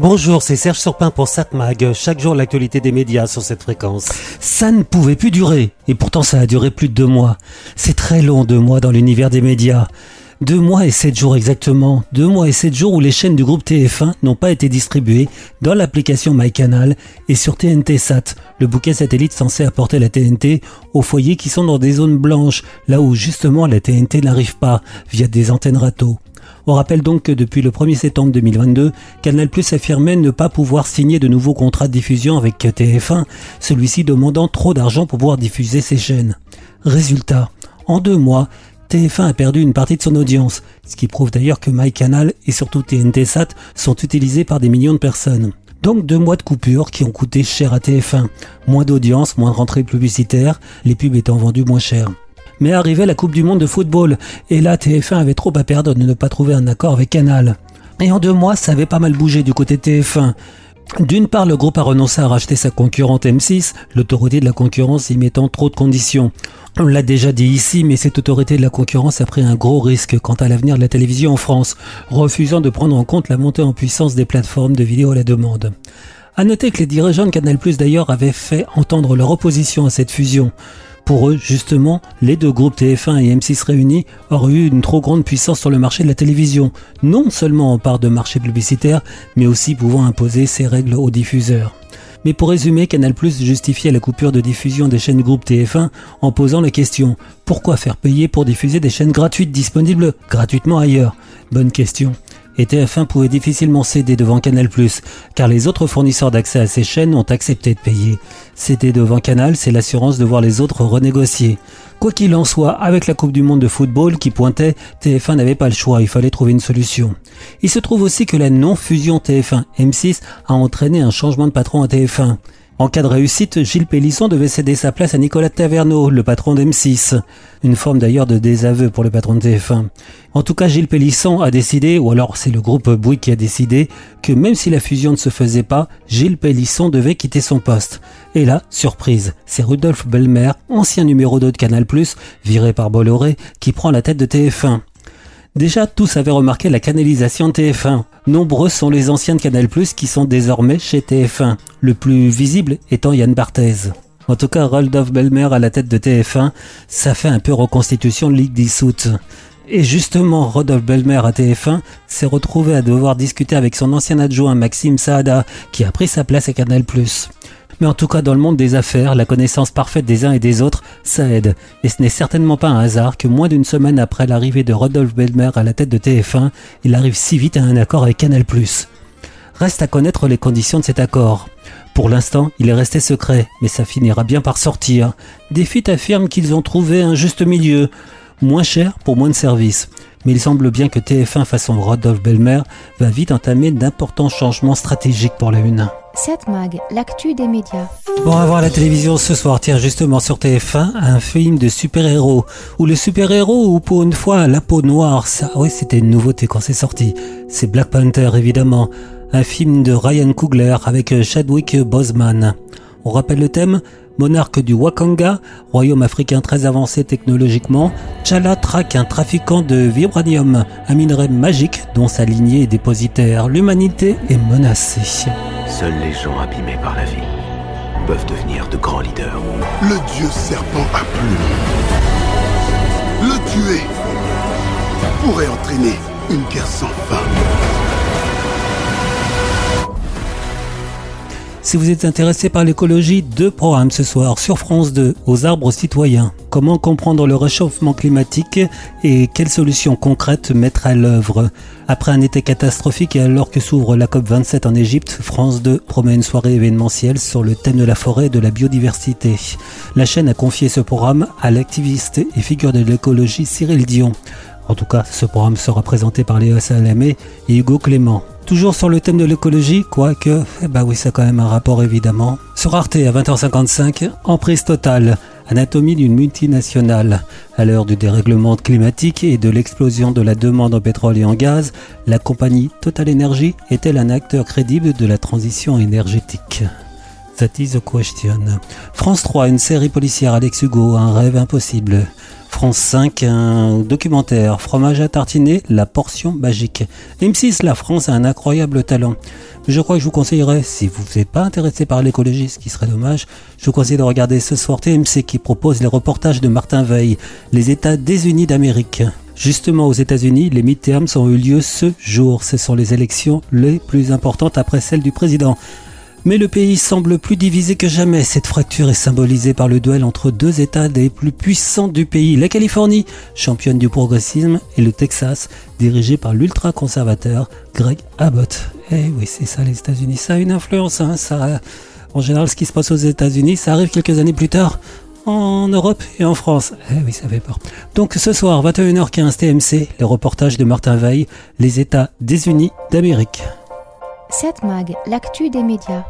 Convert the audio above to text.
Bonjour, c'est Serge Surpin pour Satmag. Chaque jour, l'actualité des médias sur cette fréquence. Ça ne pouvait plus durer. Et pourtant, ça a duré plus de deux mois. C'est très long, deux mois dans l'univers des médias. Deux mois et sept jours exactement. Deux mois et sept jours où les chaînes du groupe TF1 n'ont pas été distribuées dans l'application MyCanal et sur TNT Sat, le bouquet satellite censé apporter la TNT aux foyers qui sont dans des zones blanches, là où justement la TNT n'arrive pas, via des antennes râteaux. On rappelle donc que depuis le 1er septembre 2022, Canal Plus affirmait ne pas pouvoir signer de nouveaux contrats de diffusion avec TF1, celui-ci demandant trop d'argent pour pouvoir diffuser ses chaînes. Résultat, en deux mois, TF1 a perdu une partie de son audience, ce qui prouve d'ailleurs que MyCanal et surtout TNT Sat sont utilisés par des millions de personnes. Donc deux mois de coupure qui ont coûté cher à TF1. Moins d'audience, moins de rentrées publicitaires, les pubs étant vendues moins cher. Mais arrivait la Coupe du Monde de football, et là TF1 avait trop à perdre de ne pas trouver un accord avec Canal. Et en deux mois, ça avait pas mal bougé du côté TF1. D'une part, le groupe a renoncé à racheter sa concurrente M6, l'autorité de la concurrence y mettant trop de conditions. On l'a déjà dit ici, mais cette autorité de la concurrence a pris un gros risque quant à l'avenir de la télévision en France, refusant de prendre en compte la montée en puissance des plateformes de vidéo à la demande. À noter que les dirigeants de Canal+, d'ailleurs, avaient fait entendre leur opposition à cette fusion. Pour eux, justement, les deux groupes TF1 et M6 réunis auraient eu une trop grande puissance sur le marché de la télévision, non seulement en part de marché publicitaire, mais aussi pouvant imposer ses règles aux diffuseurs. Mais pour résumer, Canal Plus justifiait la coupure de diffusion des chaînes groupe TF1 en posant la question pourquoi faire payer pour diffuser des chaînes gratuites disponibles gratuitement ailleurs? Bonne question et TF1 pouvait difficilement céder devant Canal+, car les autres fournisseurs d'accès à ces chaînes ont accepté de payer. Céder devant Canal, c'est l'assurance de voir les autres renégocier. Quoi qu'il en soit, avec la Coupe du Monde de football qui pointait, TF1 n'avait pas le choix, il fallait trouver une solution. Il se trouve aussi que la non-fusion TF1-M6 a entraîné un changement de patron à TF1. En cas de réussite, Gilles Pélisson devait céder sa place à Nicolas Taverneau, le patron d'M6. Une forme d'ailleurs de désaveu pour le patron de TF1. En tout cas, Gilles Pélisson a décidé, ou alors c'est le groupe Bouygues qui a décidé, que même si la fusion ne se faisait pas, Gilles Pélisson devait quitter son poste. Et là, surprise, c'est Rudolf Belmer, ancien numéro 2 de Canal+, viré par Bolloré, qui prend la tête de TF1. Déjà, tous avaient remarqué la canalisation de TF1. Nombreux sont les anciens de Canal+, qui sont désormais chez TF1. Le plus visible étant Yann Barthez. En tout cas, Rudolf Belmer à la tête de TF1, ça fait un peu reconstitution de Ligue dissoute. Et justement, Rodolphe Belmer à TF1 s'est retrouvé à devoir discuter avec son ancien adjoint Maxime Saada, qui a pris sa place à Canal+. Mais en tout cas, dans le monde des affaires, la connaissance parfaite des uns et des autres, ça aide. Et ce n'est certainement pas un hasard que moins d'une semaine après l'arrivée de Rodolphe Belmer à la tête de TF1, il arrive si vite à un accord avec Canal+. Reste à connaître les conditions de cet accord. Pour l'instant, il est resté secret, mais ça finira bien par sortir. Des fuites affirment qu'ils ont trouvé un juste milieu. Moins cher pour moins de services mais il semble bien que TF1 façon Rodolphe Belmer va vite entamer d'importants changements stratégiques pour la Une. 7 Mag, l'actu des médias. Bon, on va voir la télévision ce soir, tiens justement sur TF1, un film de super-héros, où le super-héros, ou pour une fois la peau noire, ça, oui c'était une nouveauté quand c'est sorti, c'est Black Panther évidemment, un film de Ryan Coogler avec Chadwick Boseman. On rappelle le thème monarque du Wakanga, royaume africain très avancé technologiquement, Chala traque un trafiquant de vibranium, un minerai magique dont sa lignée est dépositaire. L'humanité est menacée. Seuls les gens abîmés par la vie peuvent devenir de grands leaders. Le dieu serpent à plumes. Le tuer pourrait entraîner une guerre sans fin. Si vous êtes intéressé par l'écologie, deux programmes ce soir sur France 2, aux arbres citoyens. Comment comprendre le réchauffement climatique et quelles solutions concrètes mettre à l'œuvre Après un été catastrophique et alors que s'ouvre la COP27 en Égypte, France 2 promet une soirée événementielle sur le thème de la forêt et de la biodiversité. La chaîne a confié ce programme à l'activiste et figure de l'écologie Cyril Dion. En tout cas, ce programme sera présenté par Léo Salamé et Hugo Clément. Toujours sur le thème de l'écologie, quoique, eh ben oui, a quand même un rapport évidemment. Sur Arte à 20h55, emprise totale, anatomie d'une multinationale. À l'heure du dérèglement climatique et de l'explosion de la demande en pétrole et en gaz, la compagnie Total Energy est-elle un acteur crédible de la transition énergétique? That is the question. France 3, une série policière Alex Hugo, un rêve impossible. France 5, un documentaire, fromage à tartiner, la portion magique. M6, la France a un incroyable talent. Je crois que je vous conseillerais, si vous n'êtes pas intéressé par l'écologie, ce qui serait dommage, je vous conseille de regarder ce soir TMC qui propose les reportages de Martin Veil, les États des Unis d'Amérique. Justement, aux États-Unis, les midterms ont eu lieu ce jour. Ce sont les élections les plus importantes après celle du président. Mais le pays semble plus divisé que jamais. Cette fracture est symbolisée par le duel entre deux États des plus puissants du pays. La Californie, championne du progressisme, et le Texas, dirigé par l'ultra-conservateur Greg Abbott. Eh oui, c'est ça les États-Unis. Ça a une influence. Hein. Ça, en général, ce qui se passe aux États-Unis, ça arrive quelques années plus tard en Europe et en France. Eh oui, ça fait peur. Donc ce soir, 21h15 TMC, le reportage de Martin Veil, les États des Unis d'Amérique. 7 Mag, l'actu des médias.